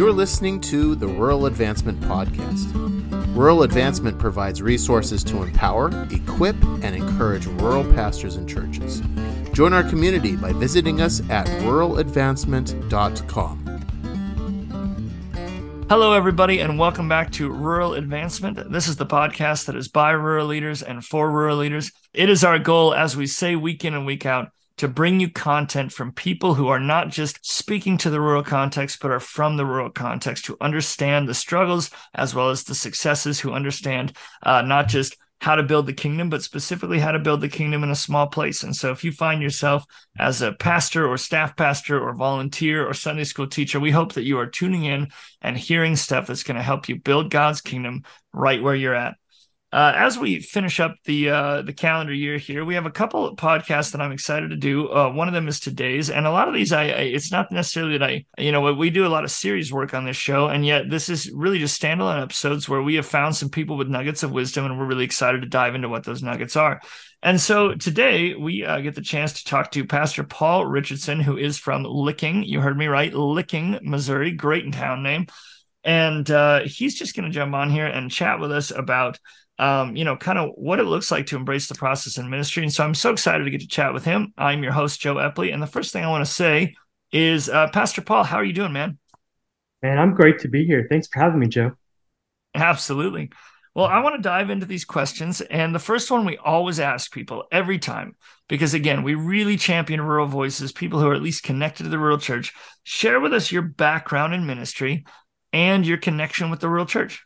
You're listening to the Rural Advancement Podcast. Rural Advancement provides resources to empower, equip, and encourage rural pastors and churches. Join our community by visiting us at ruraladvancement.com. Hello, everybody, and welcome back to Rural Advancement. This is the podcast that is by rural leaders and for rural leaders. It is our goal, as we say week in and week out, to bring you content from people who are not just speaking to the rural context, but are from the rural context, who understand the struggles as well as the successes, who understand uh, not just how to build the kingdom, but specifically how to build the kingdom in a small place. And so, if you find yourself as a pastor or staff pastor or volunteer or Sunday school teacher, we hope that you are tuning in and hearing stuff that's going to help you build God's kingdom right where you're at. Uh, as we finish up the uh, the calendar year here, we have a couple of podcasts that I'm excited to do. Uh, one of them is today's, and a lot of these, I, I, it's not necessarily that I, you know, we do a lot of series work on this show, and yet this is really just standalone episodes where we have found some people with nuggets of wisdom, and we're really excited to dive into what those nuggets are. And so today we uh, get the chance to talk to Pastor Paul Richardson, who is from Licking. You heard me right, Licking, Missouri, great town name. And uh, he's just going to jump on here and chat with us about um, you know, kind of what it looks like to embrace the process in ministry. And so I'm so excited to get to chat with him. I'm your host, Joe Epley. And the first thing I want to say is, uh, Pastor Paul, how are you doing, man? Man, I'm great to be here. Thanks for having me, Joe. Absolutely. Well, I want to dive into these questions. And the first one we always ask people every time, because again, we really champion rural voices, people who are at least connected to the rural church. Share with us your background in ministry and your connection with the rural church.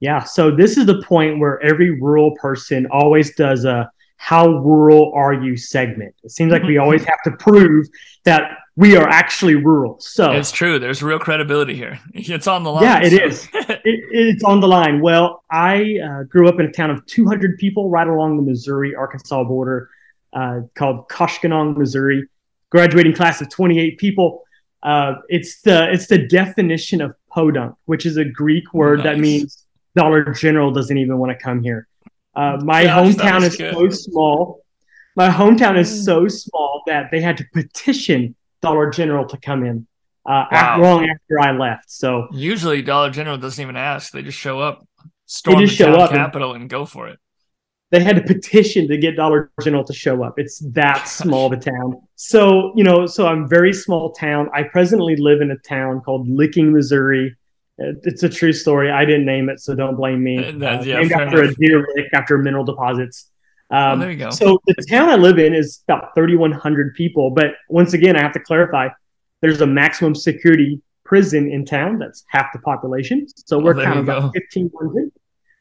Yeah. So this is the point where every rural person always does a how rural are you segment. It seems like we always have to prove that we are actually rural. So it's true. There's real credibility here. It's on the line. Yeah, it so. is. it, it's on the line. Well, I uh, grew up in a town of 200 people right along the Missouri Arkansas border uh, called Koshkonong, Missouri. Graduating class of 28 people. Uh, it's the it's the definition of podunk, which is a Greek word nice. that means Dollar General doesn't even want to come here. Uh, my Gosh, hometown is good. so small. My hometown is so mm. small that they had to petition Dollar General to come in uh, wow. after, long after I left. So usually Dollar General doesn't even ask; they just show up, storm the town up capital, and, and go for it. They had to petition to get Dollar General to show up. It's that small of a town. So you know, so I'm very small town. I presently live in a town called Licking, Missouri. It's a true story. I didn't name it, so don't blame me. Uh, yeah, named after enough. a deer lick after mineral deposits. Um, oh, there you go. So the town I live in is about 3,100 people. But once again, I have to clarify: there's a maximum security prison in town. That's half the population. So we're oh, kind of about 1,500.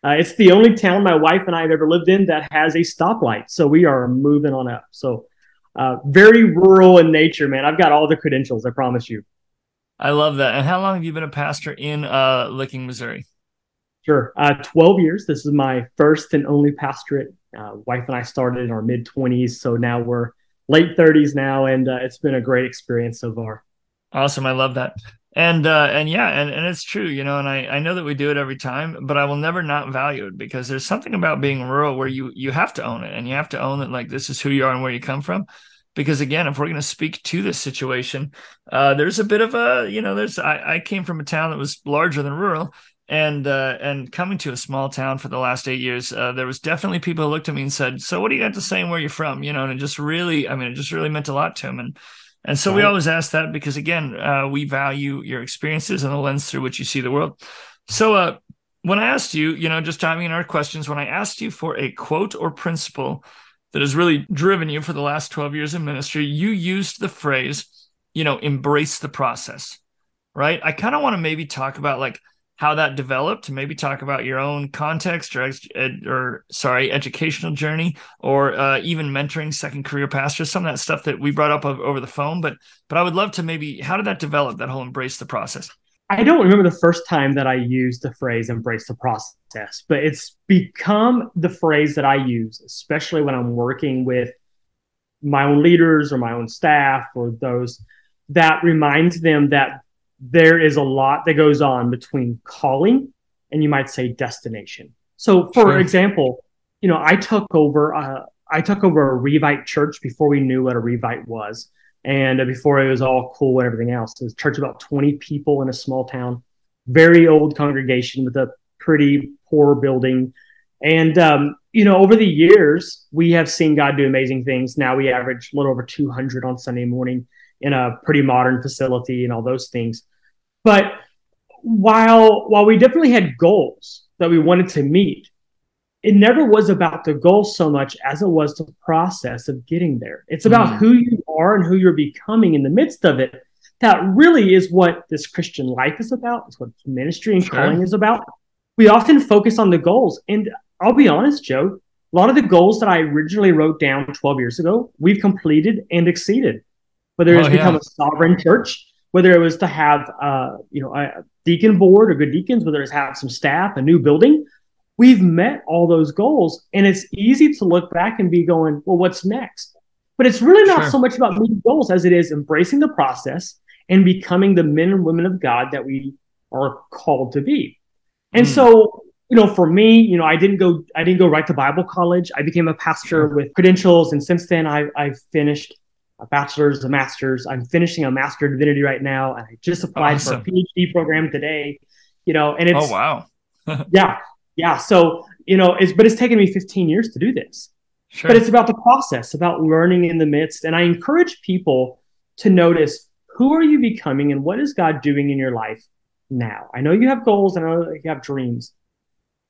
Uh, it's the only town my wife and I have ever lived in that has a stoplight. So we are moving on up. So uh, very rural in nature, man. I've got all the credentials. I promise you. I love that. And how long have you been a pastor in uh, Licking, Missouri? Sure. Uh, 12 years. This is my first and only pastorate. Uh, wife and I started in our mid 20s. So now we're late 30s now. And uh, it's been a great experience so far. Awesome. I love that. And uh, and yeah, and, and it's true, you know, and I, I know that we do it every time, but I will never not value it because there's something about being rural where you you have to own it and you have to own that like this is who you are and where you come from because again if we're going to speak to this situation uh, there's a bit of a you know there's I, I, came from a town that was larger than rural and uh, and coming to a small town for the last eight years uh, there was definitely people who looked at me and said so what do you got to say and where you're from? You know and it just really i mean it just really meant a lot to him. And and so right. we always ask that because again uh, we value your experiences and the lens through which you see the world. So uh, when i asked you you know just diving in our questions when i asked you for a quote or principle that has really driven you for the last 12 years in ministry, you used the phrase, you know, embrace the process, right? I kind of want to maybe talk about like how that developed, maybe talk about your own context or, ed, or sorry, educational journey, or uh, even mentoring second career pastors, some of that stuff that we brought up over the phone. But but I would love to maybe how did that develop? That whole embrace the process. I don't remember the first time that I used the phrase embrace the process, but it's become the phrase that I use, especially when I'm working with my own leaders or my own staff or those that reminds them that there is a lot that goes on between calling and you might say destination. So, for sure. example, you know, I took over, uh, I took over a Revite church before we knew what a Revite was And before it was all cool and everything else, it was church about 20 people in a small town, very old congregation with a pretty poor building. And, um, you know, over the years, we have seen God do amazing things. Now we average a little over 200 on Sunday morning in a pretty modern facility and all those things. But while while we definitely had goals that we wanted to meet, it never was about the goal so much as it was the process of getting there. It's about mm. who you are and who you're becoming in the midst of it. That really is what this Christian life is about. It's what ministry and sure. calling is about. We often focus on the goals. And I'll be honest, Joe, a lot of the goals that I originally wrote down 12 years ago, we've completed and exceeded. Whether it's oh, become a sovereign church, whether it was to have uh, you know a deacon board or good deacons, whether it's have some staff, a new building, we've met all those goals. And it's easy to look back and be going, well, what's next? But it's really not sure. so much about meeting goals as it is embracing the process and becoming the men and women of God that we are called to be. And mm. so, you know, for me, you know, I didn't go, I didn't go right to Bible college. I became a pastor sure. with credentials, and since then, I, I've finished a bachelor's, a master's. I'm finishing a master of divinity right now, and I just applied awesome. for a PhD program today. You know, and it's oh wow, yeah, yeah. So, you know, it's, but it's taken me 15 years to do this. Sure. But it's about the process, about learning in the midst. And I encourage people to notice who are you becoming and what is God doing in your life now? I know you have goals and I know you have dreams,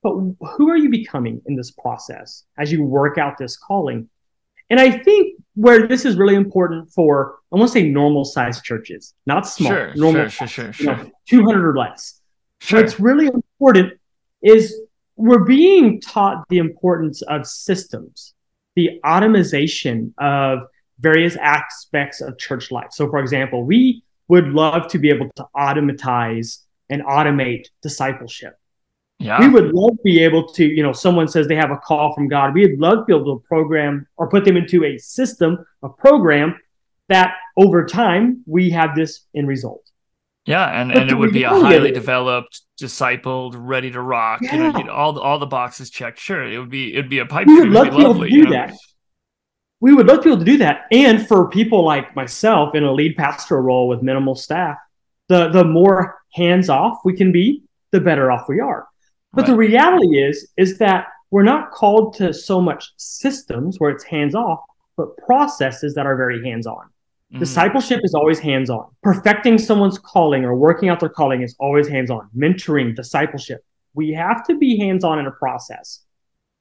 but who are you becoming in this process as you work out this calling? And I think where this is really important for, I want to say normal sized churches, not small, sure, normal, sure, sure, sure, sure. 200 or less. Sure. What's really important is we're being taught the importance of systems, the automation of various aspects of church life. So, for example, we would love to be able to automatize and automate discipleship. Yeah. We would love to be able to, you know, someone says they have a call from God. We'd love to be able to program or put them into a system, a program that over time we have this in result. Yeah, and, and it would be a highly developed, discipled, ready to rock. Yeah. You know, all all the boxes checked. Sure, it would be it'd be a pipe. We would love to be to do that. We would love to be able to do that, and for people like myself in a lead pastoral role with minimal staff, the the more hands off we can be, the better off we are. But right. the reality is is that we're not called to so much systems where it's hands off, but processes that are very hands on. Mm-hmm. Discipleship is always hands on. Perfecting someone's calling or working out their calling is always hands on. Mentoring, discipleship. We have to be hands on in a process.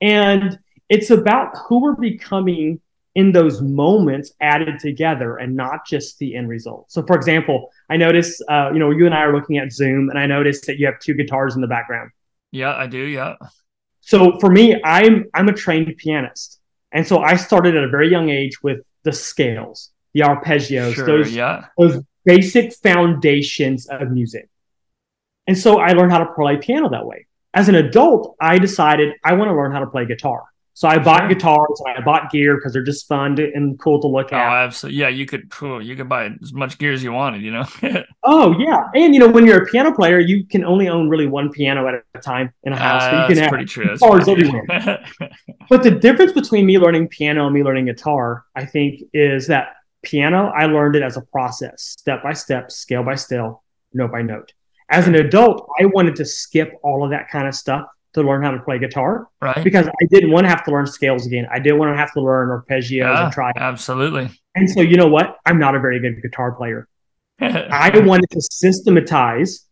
And it's about who we're becoming in those moments added together and not just the end result. So, for example, I noticed, uh, you know, you and I are looking at Zoom, and I noticed that you have two guitars in the background. Yeah, I do. Yeah. So for me, I'm I'm a trained pianist, and so I started at a very young age with the scales the arpeggios, sure, those, yeah. those basic foundations of music. And so I learned how to play piano that way. As an adult, I decided I want to learn how to play guitar. So I bought sure. guitars and I bought gear because they're just fun to, and cool to look at. Oh, absolutely. Yeah, you could cool. You could buy as much gear as you wanted, you know. oh yeah, and you know when you're a piano player, you can only own really one piano at a time in a house. Uh, you can have pretty true. guitars everywhere. but the difference between me learning piano and me learning guitar, I think, is that Piano, I learned it as a process, step by step, scale by scale, note by note. As an adult, I wanted to skip all of that kind of stuff to learn how to play guitar. Right. Because I didn't want to have to learn scales again. I didn't want to have to learn arpeggios yeah, and try. Absolutely. And so, you know what? I'm not a very good guitar player. I wanted to systematize,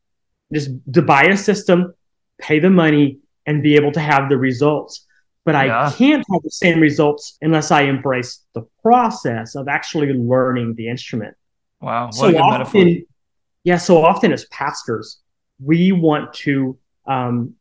just to buy a system, pay the money, and be able to have the results but yeah. I can't have the same results unless I embrace the process of actually learning the instrument. Wow, what so often, metaphor. Yeah, so often as pastors, we want to um,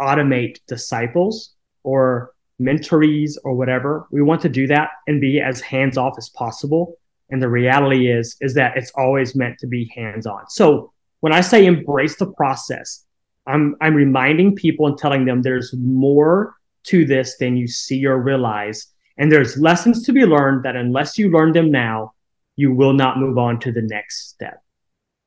automate disciples or mentorees or whatever. We want to do that and be as hands off as possible. And the reality is, is that it's always meant to be hands on. So when I say embrace the process, I'm I'm reminding people and telling them there's more to this than you see or realize. And there's lessons to be learned that unless you learn them now, you will not move on to the next step.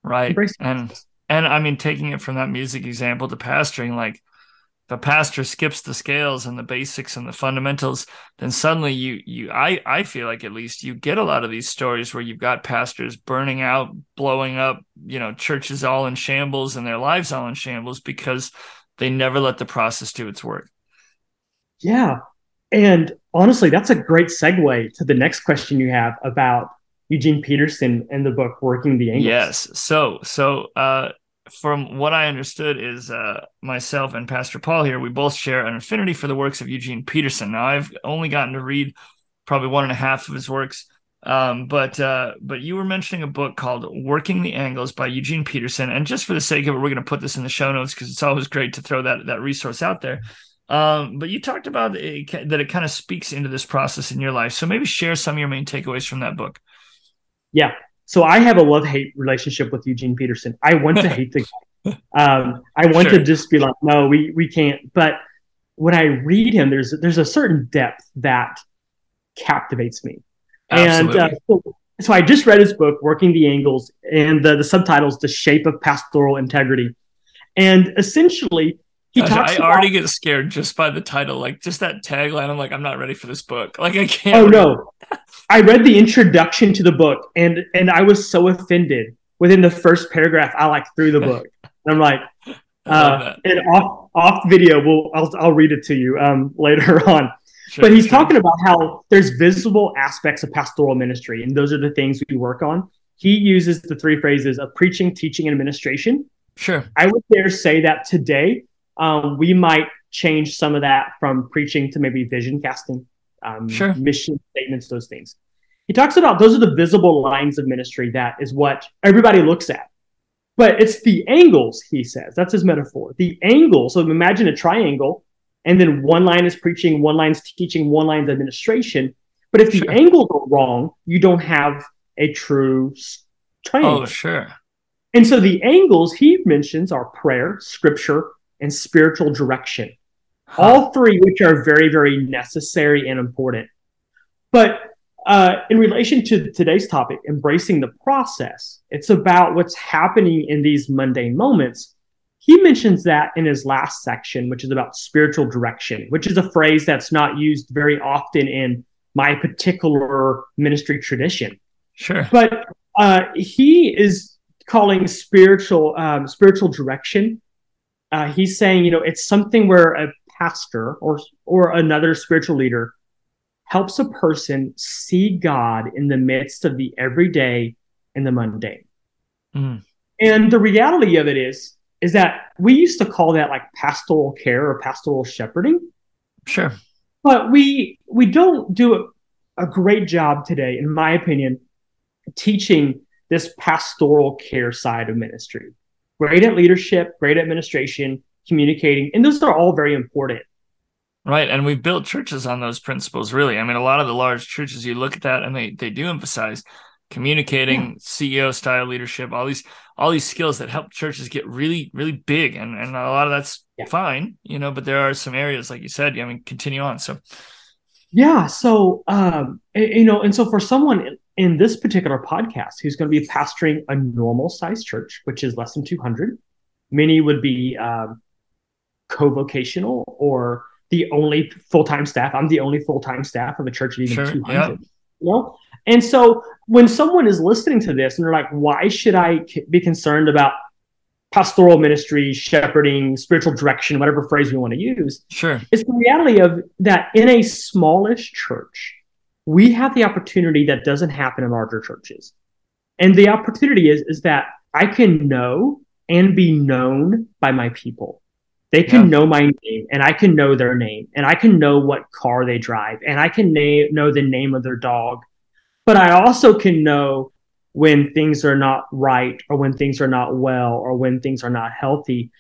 Right. and and I mean taking it from that music example to pastoring, like if a pastor skips the scales and the basics and the fundamentals, then suddenly you you I I feel like at least you get a lot of these stories where you've got pastors burning out, blowing up, you know, churches all in shambles and their lives all in shambles because they never let the process do its work. Yeah. And honestly, that's a great segue to the next question you have about Eugene Peterson and the book Working the Angles. Yes. So so uh from what I understood is uh, myself and Pastor Paul here, we both share an affinity for the works of Eugene Peterson. Now, I've only gotten to read probably one and a half of his works, um, but uh, but you were mentioning a book called "Working the Angles" by Eugene Peterson, and just for the sake of it, we're going to put this in the show notes because it's always great to throw that that resource out there. Um, but you talked about it, that it kind of speaks into this process in your life, so maybe share some of your main takeaways from that book. Yeah, so I have a love hate relationship with Eugene Peterson. I want to hate the guy. Um, I want sure. to just be like, no, we we can't. But when I read him, there's there's a certain depth that captivates me. Absolutely. And uh, so, so, I just read his book, Working the Angles, and the, the subtitles, The Shape of Pastoral Integrity. And essentially, he talks I about, already get scared just by the title, like just that tagline. I'm like, I'm not ready for this book. Like I can't. Oh no, I read the introduction to the book and and I was so offended within the first paragraph. I like threw the book. And I'm like, uh, and off off video, we'll I'll I'll read it to you um, later on. Sure, but he's sure. talking about how there's visible aspects of pastoral ministry, and those are the things we work on. He uses the three phrases of preaching, teaching, and administration. Sure. I would dare say that today um, we might change some of that from preaching to maybe vision casting um, sure. mission statements, those things. He talks about those are the visible lines of ministry. That is what everybody looks at. But it's the angles, he says. That's his metaphor. The angle. So imagine a triangle, and then one line is preaching, one line's teaching, one line's administration. But if the angles are wrong, you don't have a true triangle. Oh, sure. And so the angles he mentions are prayer, scripture, and spiritual direction. Huh. All three, which are very, very necessary and important. But uh, in relation to today's topic, embracing the process, it's about what's happening in these mundane moments. He mentions that in his last section, which is about spiritual direction, which is a phrase that's not used very often in my particular ministry tradition. Sure. But uh, he is calling spiritual um, spiritual direction. Uh, he's saying, you know, it's something where a pastor or or another spiritual leader helps a person see God in the midst of the everyday and the mundane. Mm. And the reality of it is is that we used to call that like pastoral care or pastoral shepherding. Sure. But we we don't do a, a great job today in my opinion teaching this pastoral care side of ministry. Great at leadership, great administration, communicating, and those are all very important. Right. And we've built churches on those principles, really. I mean, a lot of the large churches, you look at that and they, they do emphasize communicating, yeah. CEO style leadership, all these all these skills that help churches get really, really big. And, and a lot of that's yeah. fine, you know, but there are some areas, like you said, I mean, continue on. So yeah. So um, you know, and so for someone in this particular podcast who's going to be pastoring a normal sized church, which is less than 200, many would be um, co-vocational or the only full-time staff. I'm the only full-time staff of a church of even sure, 200. Yeah. You know? And so when someone is listening to this and they're like, why should I be concerned about pastoral ministry, shepherding, spiritual direction, whatever phrase we want to use? Sure. It's the reality of that in a smallish church, we have the opportunity that doesn't happen in larger churches. And the opportunity is, is that I can know and be known by my people. They can yeah. know my name and I can know their name and I can know what car they drive and I can na- know the name of their dog. But I also can know when things are not right or when things are not well or when things are not healthy.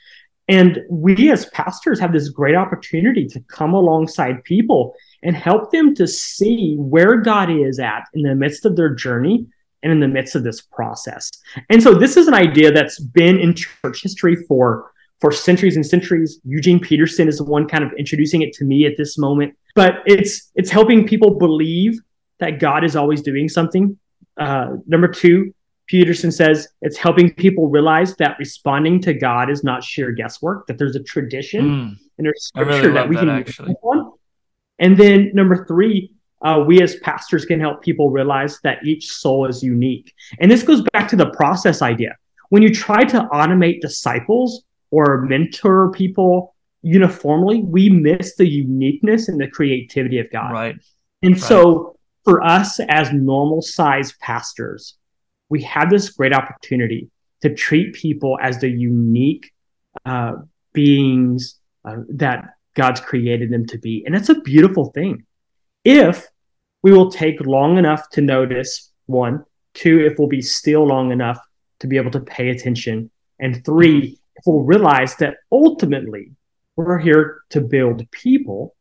And we as pastors have this great opportunity to come alongside people and help them to see where God is at in the midst of their journey and in the midst of this process. And so this is an idea that's been in church history for for centuries and centuries. Eugene Peterson is the one kind of introducing it to me at this moment. But it's it's helping people believe that God is always doing something. Uh, number two, Peterson says it's helping people realize that responding to God is not sheer guesswork, that there's a tradition mm. And there's scripture really that we that, can actually. on. And then number three, uh, we as pastors can help people realize that each soul is unique. And this goes back to the process idea. When you try to automate disciples or mentor people uniformly, we miss the uniqueness and the creativity of God. Right. And right. so for us as normal sized pastors, we have this great opportunity to treat people as the unique uh, beings uh, that God's created them to be. And it's a beautiful thing. If we will take long enough to notice, one, two, if we'll be still long enough to be able to pay attention, and three, if we'll realize that ultimately we're here to build people,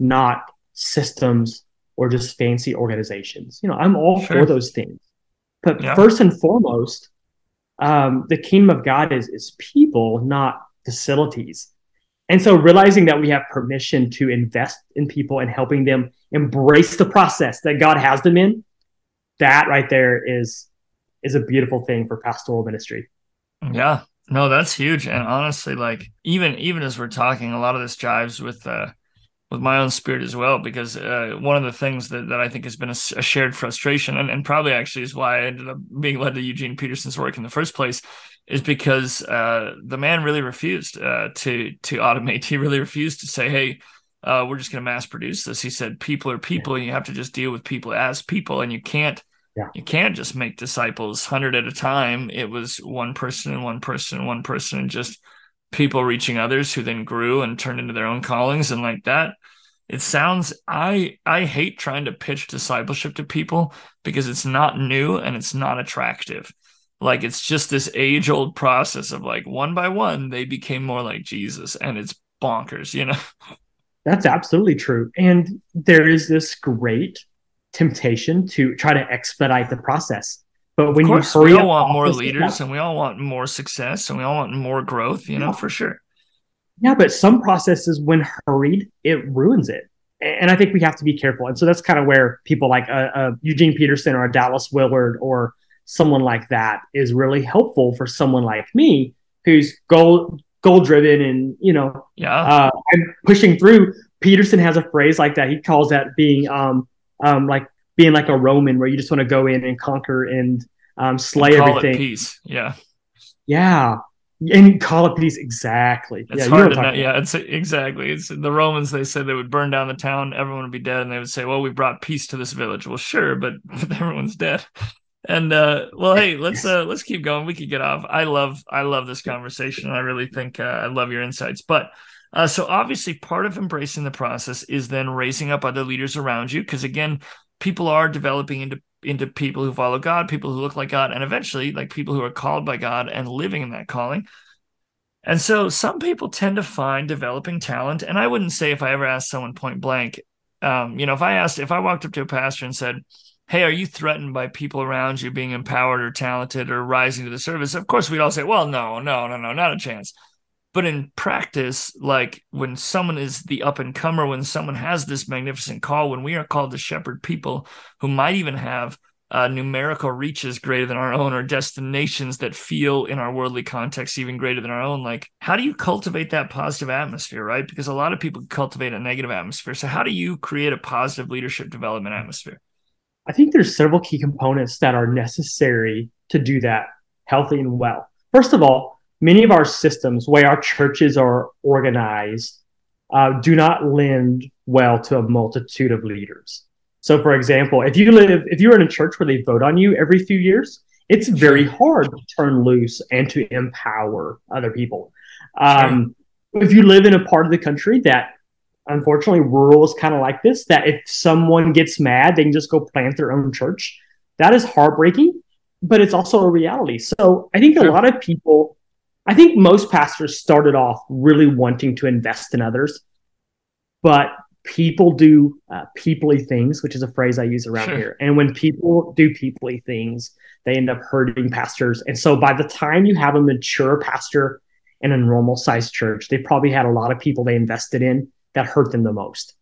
not systems or just fancy organizations. You know, I'm all sure. for those things. But yeah. first and foremost, um, the kingdom of God is is people, not facilities. And so realizing that we have permission to invest in people and helping them embrace the process that God has them in, that right there is is a beautiful thing for pastoral ministry. Yeah. No, that's huge. And honestly, like even even as we're talking, a lot of this jives with uh with my own spirit as well, because uh, one of the things that, that I think has been a, a shared frustration, and, and probably actually is why I ended up being led to Eugene Peterson's work in the first place, is because uh, the man really refused uh, to to automate. He really refused to say, "Hey, uh, we're just going to mass produce this." He said, "People are people, and you have to just deal with people as people, and you can't." Yeah. You can't just make disciples hundred at a time. It was one person and one person and one person and just people reaching others who then grew and turned into their own callings and like that. It sounds i i hate trying to pitch discipleship to people because it's not new and it's not attractive. Like it's just this age old process of like one by one they became more like jesus and it's bonkers you know? That's absolutely true. And there is this great temptation to try to expedite the process but when course, you hurry we all want more leaders and we all want more success and we all want more growth, you know, for sure. Yeah, but some processes, when hurried, it ruins it. And I think we have to be careful. And so that's kind of where people like a, uh, a uh, Eugene Peterson or a Dallas Willard or someone like that is really helpful for someone like me who's goal goal driven and you know yeah uh, I'm pushing through. Peterson has a phrase like that. He calls that being um um like being like a Roman where you just want to go in and conquer and um, slay and everything. peace. Yeah. Yeah. And call it peace exactly. It's yeah, hard to know. Yeah, it's exactly. It's the Romans. They said they would burn down the town, everyone would be dead, and they would say, "Well, we brought peace to this village." Well, sure, but, everyone's dead. And uh, well, hey, let's uh, let's keep going. We could get off. I love I love this conversation. I really think uh, I love your insights. But uh, so obviously, part of embracing the process is then raising up other leaders around you, because again, people are developing into into people who follow God, people who look like God, and eventually like people who are called by God and living in that calling. And so some people tend to find developing talent. And I wouldn't say if I ever asked someone point blank, um, you know, if I asked, if I walked up to a pastor and said, Hey, are you threatened by people around you being empowered or talented or rising to the service? Of course, we'd all say, Well, no, no, no, no, not a chance. But in practice, like when someone is the up and comer, when someone has this magnificent call, when we are called to shepherd people who might even have uh, numerical reaches greater than our own or destinations that feel in our worldly context even greater than our own like how do you cultivate that positive atmosphere right? Because a lot of people cultivate a negative atmosphere. So how do you create a positive leadership development atmosphere? I think there's several key components that are necessary to do that healthy and well. First of all many of our systems, way our churches are organized, uh, do not lend well to a multitude of leaders. So, for example, if you live, if you're in a church where they vote on you every few years, it's very hard to turn loose and to empower other people. Um, if you live in a part of the country that, unfortunately, rural is kind of like this, that if someone gets mad, they can just go plant their own church. That is heartbreaking, but it's also a reality. So, I think a lot of people I think most pastors started off really wanting to invest in others, but people do uh, peoply things, which is a phrase I use around sure. here. And when people do peoply things, they end up hurting pastors. And so by the time you have a mature pastor in a normal sized church, they probably had a lot of people they invested in that hurt them the most.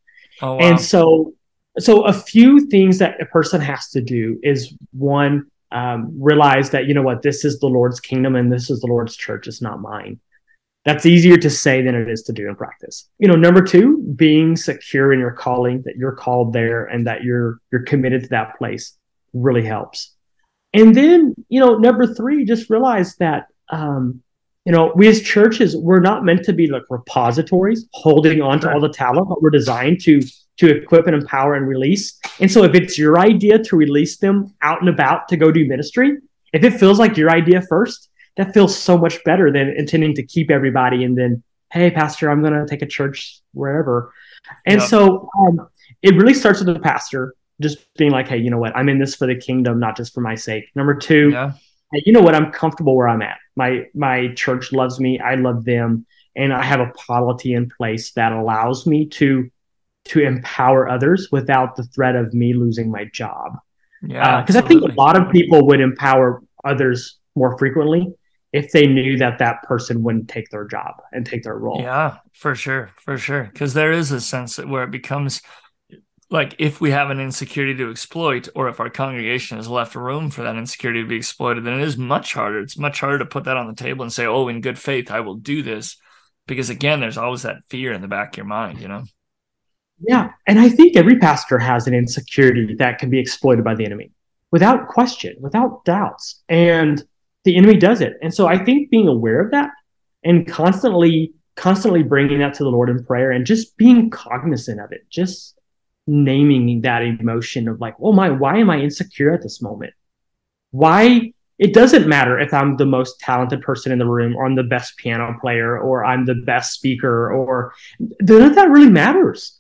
Oh, wow. And so, so a few things that a person has to do is one, um, realize that you know what this is the lord's kingdom and this is the lord's church it's not mine That's easier to say than it is to do in practice. You know, number two, being secure in your calling, that you're called there and that you're you're committed to that place really helps. And then, you know, number three, just realize that um, you know, we as churches, we're not meant to be like repositories holding on to all the talent, but we're designed to to equip and empower and release. And so if it's your idea to release them out and about to go do ministry, if it feels like your idea first, that feels so much better than intending to keep everybody and then, hey, pastor, I'm going to take a church wherever. And so um, it really starts with the pastor just being like, hey, you know what? I'm in this for the kingdom, not just for my sake. Number two, yeah. hey, you know what? I'm comfortable where I'm at. My my church loves me. I love them, and I have a polity in place that allows me to to empower others without the threat of me losing my job. Yeah, because uh, I think a lot of people would empower others more frequently if they knew that that person wouldn't take their job and take their role. Yeah, for sure, for sure. Because there is a sense where it becomes like if we have an insecurity to exploit, or if our congregation has left room for that insecurity to be exploited, then it is much harder. It's much harder to put that on the table and say, "Oh, in good faith, I will do this," because again, there's always that fear in the back of your mind, you know. Yeah, and I think every pastor has an insecurity that can be exploited by the enemy, without question, without doubts, and the enemy does it. And so I think being aware of that and constantly constantly bringing that to the Lord in prayer and just being cognizant of it, just naming that emotion of like, oh my, why am I insecure at this moment? Why it doesn't matter if I'm the most talented person in the room or I'm the best piano player or I'm the best speaker or none of that really matters.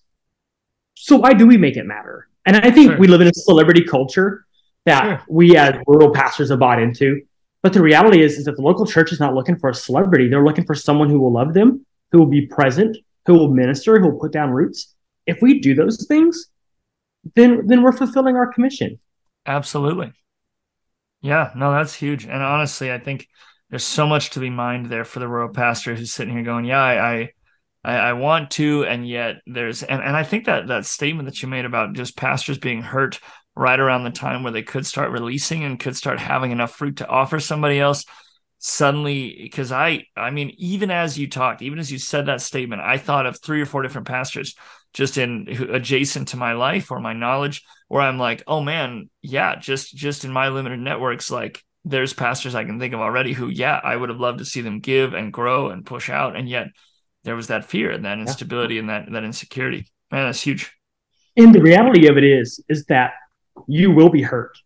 So why do we make it matter? And I think sure. we live in a celebrity culture that sure. we as rural pastors have bought into but the reality is, is that the local church is not looking for a celebrity. They're looking for someone who will love them, who will be present, who will minister, who will put down roots. If we do those things, then then we're fulfilling our commission. Absolutely. Yeah, no, that's huge. And honestly, I think there's so much to be mined there for the rural pastor who's sitting here going, Yeah, I I, I want to, and yet there's and, and I think that that statement that you made about just pastors being hurt right around the time where they could start releasing and could start having enough fruit to offer somebody else suddenly because i i mean even as you talked even as you said that statement i thought of three or four different pastors just in adjacent to my life or my knowledge where i'm like oh man yeah just just in my limited networks like there's pastors i can think of already who yeah i would have loved to see them give and grow and push out and yet there was that fear and that instability yeah. and that that insecurity man that's huge and the reality of it is is that you will be hurt.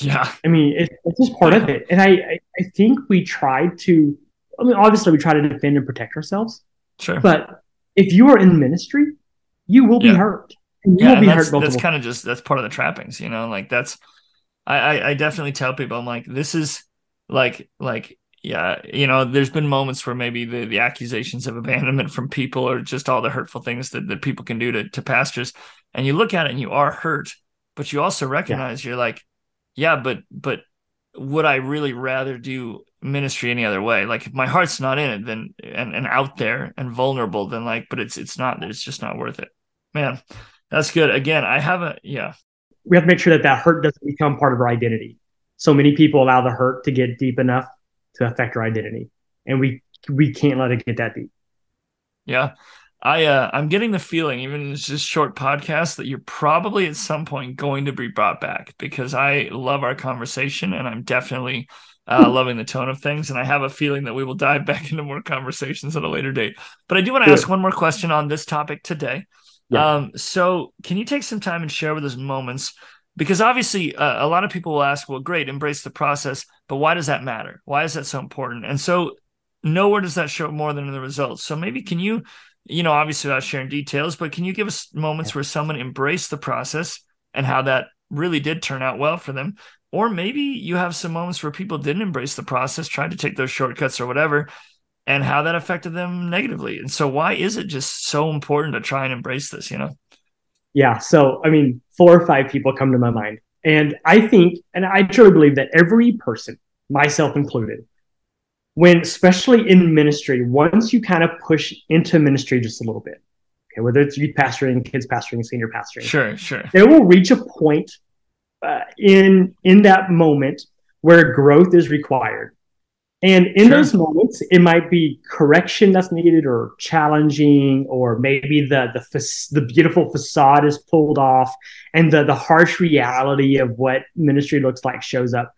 Yeah. I mean, it, it's just part of it. And I, I, think we try to, I mean, obviously we try to defend and protect ourselves. Sure. But if you are in ministry, you will be yeah. hurt. You yeah, will be that's, hurt. That's kind of just, that's part of the trappings, you know, like that's, I, I, I definitely tell people, I'm like, this is like, like, yeah, you know, there's been moments where maybe the, the accusations of abandonment from people or just all the hurtful things that, that people can do to, to pastors. And you look at it and you are hurt but you also recognize yeah. you're like, yeah, but but would I really rather do ministry any other way? Like if my heart's not in it, then and, and out there and vulnerable, then like, but it's it's not, it's just not worth it. Man, that's good. Again, I haven't, yeah. We have to make sure that that hurt doesn't become part of our identity. So many people allow the hurt to get deep enough to affect our identity, and we we can't let it get that deep. Yeah. I uh, I'm getting the feeling, even in this short podcast, that you're probably at some point going to be brought back because I love our conversation and I'm definitely uh, hmm. loving the tone of things. And I have a feeling that we will dive back into more conversations at a later date. But I do want to ask one more question on this topic today. Yeah. Um, so, can you take some time and share with us moments? Because obviously, uh, a lot of people will ask, well, great, embrace the process, but why does that matter? Why is that so important? And so, nowhere does that show more than in the results. So, maybe can you you know, obviously without sharing details, but can you give us moments where someone embraced the process and how that really did turn out well for them? Or maybe you have some moments where people didn't embrace the process, tried to take those shortcuts or whatever, and how that affected them negatively. And so, why is it just so important to try and embrace this, you know? Yeah. So, I mean, four or five people come to my mind. And I think, and I truly believe that every person, myself included, when especially in ministry, once you kind of push into ministry just a little bit, okay, whether it's youth pastoring, kids pastoring, senior pastoring, sure, sure, they will reach a point uh, in in that moment where growth is required, And in sure. those moments, it might be correction that's needed, or challenging, or maybe the the the beautiful facade is pulled off, and the the harsh reality of what ministry looks like shows up.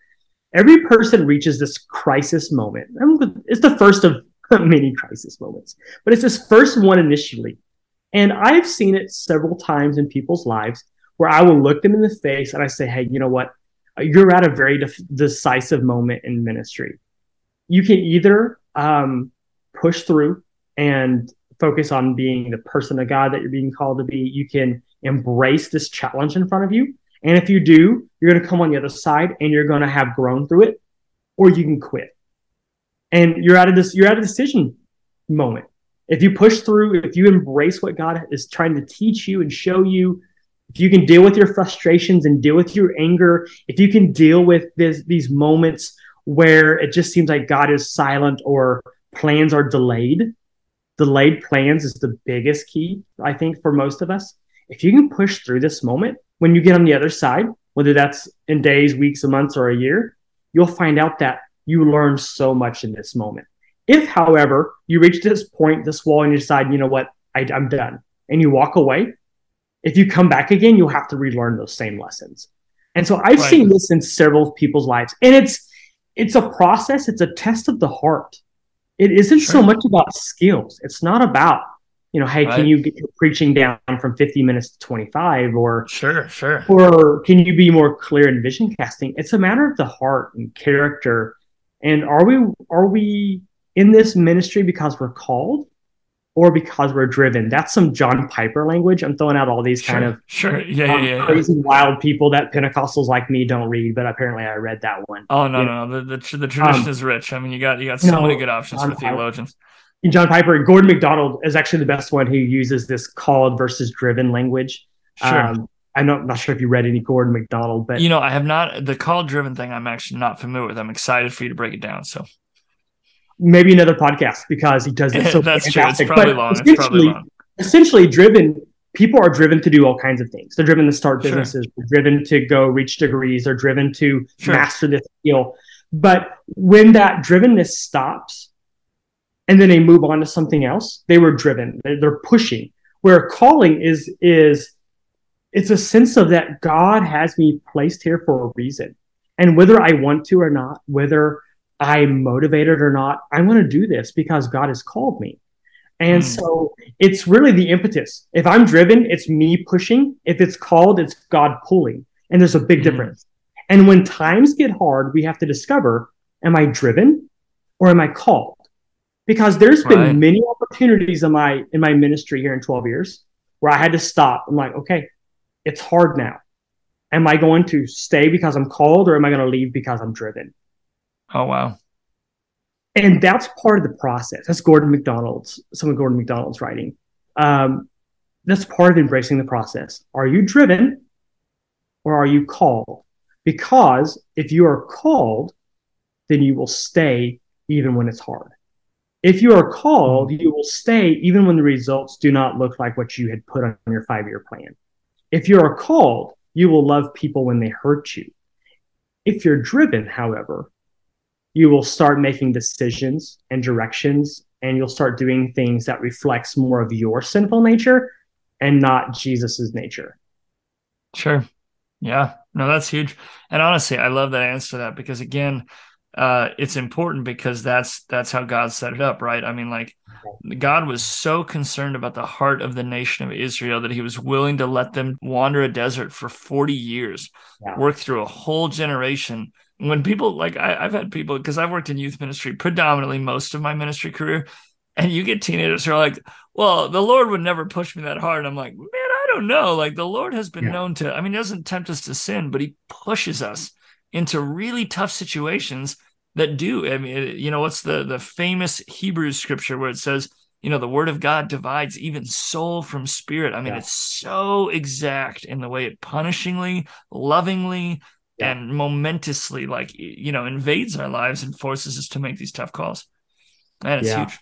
Every person reaches this crisis moment. It's the first of many crisis moments, but it's this first one initially. And I've seen it several times in people's lives where I will look them in the face and I say, "Hey, you know what? You're at a very de- decisive moment in ministry." You can either um, push through and focus on being the person of God that you're being called to be. You can embrace this challenge in front of you. And if you do, you're going to come on the other side and you're going to have grown through it, or you can quit. And you're at a this you're at a decision moment. If you push through, if you embrace what God is trying to teach you and show you, if you can deal with your frustrations and deal with your anger, if you can deal with this, these moments where it just seems like God is silent or plans are delayed. Delayed plans is the biggest key, I think, for most of us. If you can push through this moment, when you get on the other side, whether that's in days, weeks, a months, or a year, you'll find out that you learn so much in this moment. If, however, you reach this point, this wall, and you decide, you know what, I, I'm done, and you walk away, if you come back again, you'll have to relearn those same lessons. And so I've right. seen this in several people's lives, and it's it's a process, it's a test of the heart. It isn't sure. so much about skills. It's not about, you know, hey, right. can you get your preaching down from 50 minutes to 25 or sure, sure. Or can you be more clear in vision casting? It's a matter of the heart and character. And are we are we in this ministry because we're called or because we're driven. That's some John Piper language. I'm throwing out all these sure, kind of sure, yeah, um, yeah, yeah, crazy wild people that Pentecostals like me don't read, but apparently I read that one. Oh no, no, no. The, the, the tradition um, is rich. I mean, you got you got so no, many good options John for theologians. Piper, John Piper, and Gordon MacDonald is actually the best one who uses this called versus driven language. Sure. Um, I'm not, not sure if you read any Gordon MacDonald, but you know, I have not the called driven thing. I'm actually not familiar with. I'm excited for you to break it down. So maybe another podcast because he does it so That's fantastic. True. It's probably but long. Essentially, it's probably long. essentially driven people are driven to do all kinds of things. They're driven to start businesses, sure. they're driven to go reach degrees, they're driven to sure. master this skill. But when that drivenness stops and then they move on to something else, they were driven. They're, they're pushing. Where calling is is it's a sense of that God has me placed here for a reason. And whether I want to or not, whether I'm motivated or not, I'm going to do this because God has called me. And mm. so it's really the impetus. If I'm driven, it's me pushing. If it's called, it's God pulling. And there's a big mm. difference. And when times get hard, we have to discover am I driven or am I called? Because there's been right. many opportunities in my in my ministry here in 12 years where I had to stop. I'm like, okay, it's hard now. Am I going to stay because I'm called or am I going to leave because I'm driven? Oh wow. And that's part of the process. That's Gordon MacDonald's, some of Gordon MacDonald's writing. Um, that's part of embracing the process. Are you driven or are you called? Because if you are called, then you will stay even when it's hard. If you are called, you will stay even when the results do not look like what you had put on your five year plan. If you are called, you will love people when they hurt you. If you're driven, however, you will start making decisions and directions and you'll start doing things that reflects more of your sinful nature and not jesus's nature. Sure. Yeah. No that's huge. And honestly i love that answer to that because again uh, it's important because that's that's how God set it up, right? I mean, like God was so concerned about the heart of the nation of Israel that He was willing to let them wander a desert for forty years, yeah. work through a whole generation when people like I, have had people because I've worked in youth ministry predominantly most of my ministry career, and you get teenagers who are like, "Well, the Lord would never push me that hard." And I'm like, "Man, I don't know." Like the Lord has been yeah. known to. I mean, he doesn't tempt us to sin, but He pushes us into really tough situations that do. I mean, you know, what's the the famous Hebrew scripture where it says, you know, the word of God divides even soul from spirit. I mean, yeah. it's so exact in the way it punishingly, lovingly, yeah. and momentously like you know invades our lives and forces us to make these tough calls and it's yeah. huge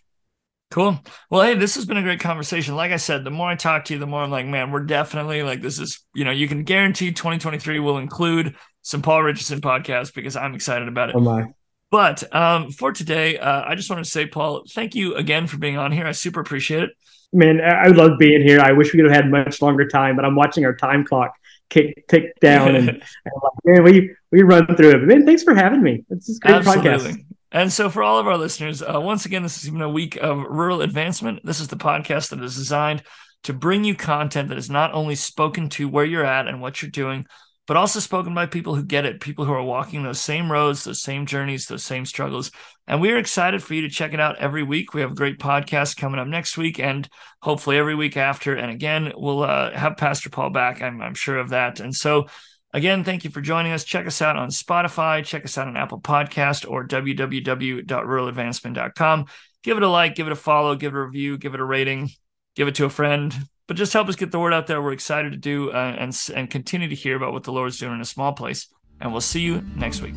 cool well hey this has been a great conversation like i said the more i talk to you the more i'm like man we're definitely like this is you know you can guarantee 2023 will include some paul richardson podcasts because i'm excited about it oh my But um, for today, uh, I just want to say, Paul, thank you again for being on here. I super appreciate it. Man, I love being here. I wish we could have had much longer time, but I'm watching our time clock kick tick down, and, and like, man, we we run through it. But man, thanks for having me. It's a great Absolutely. podcast. And so, for all of our listeners, uh, once again, this is even a week of rural advancement. This is the podcast that is designed to bring you content that is not only spoken to where you're at and what you're doing, but also spoken by people who get it, people who are walking those same roads, those same journeys, those same struggles. And we are excited for you to check it out every week. We have a great podcast coming up next week and hopefully every week after. And again, we'll uh, have Pastor Paul back. I'm, I'm sure of that. And so, again, thank you for joining us. Check us out on Spotify, check us out on Apple Podcast or www.ruraladvancement.com. Give it a like, give it a follow, give it a review, give it a rating, give it to a friend but just help us get the word out there. We're excited to do uh, and and continue to hear about what the Lord's doing in a small place. And we'll see you next week.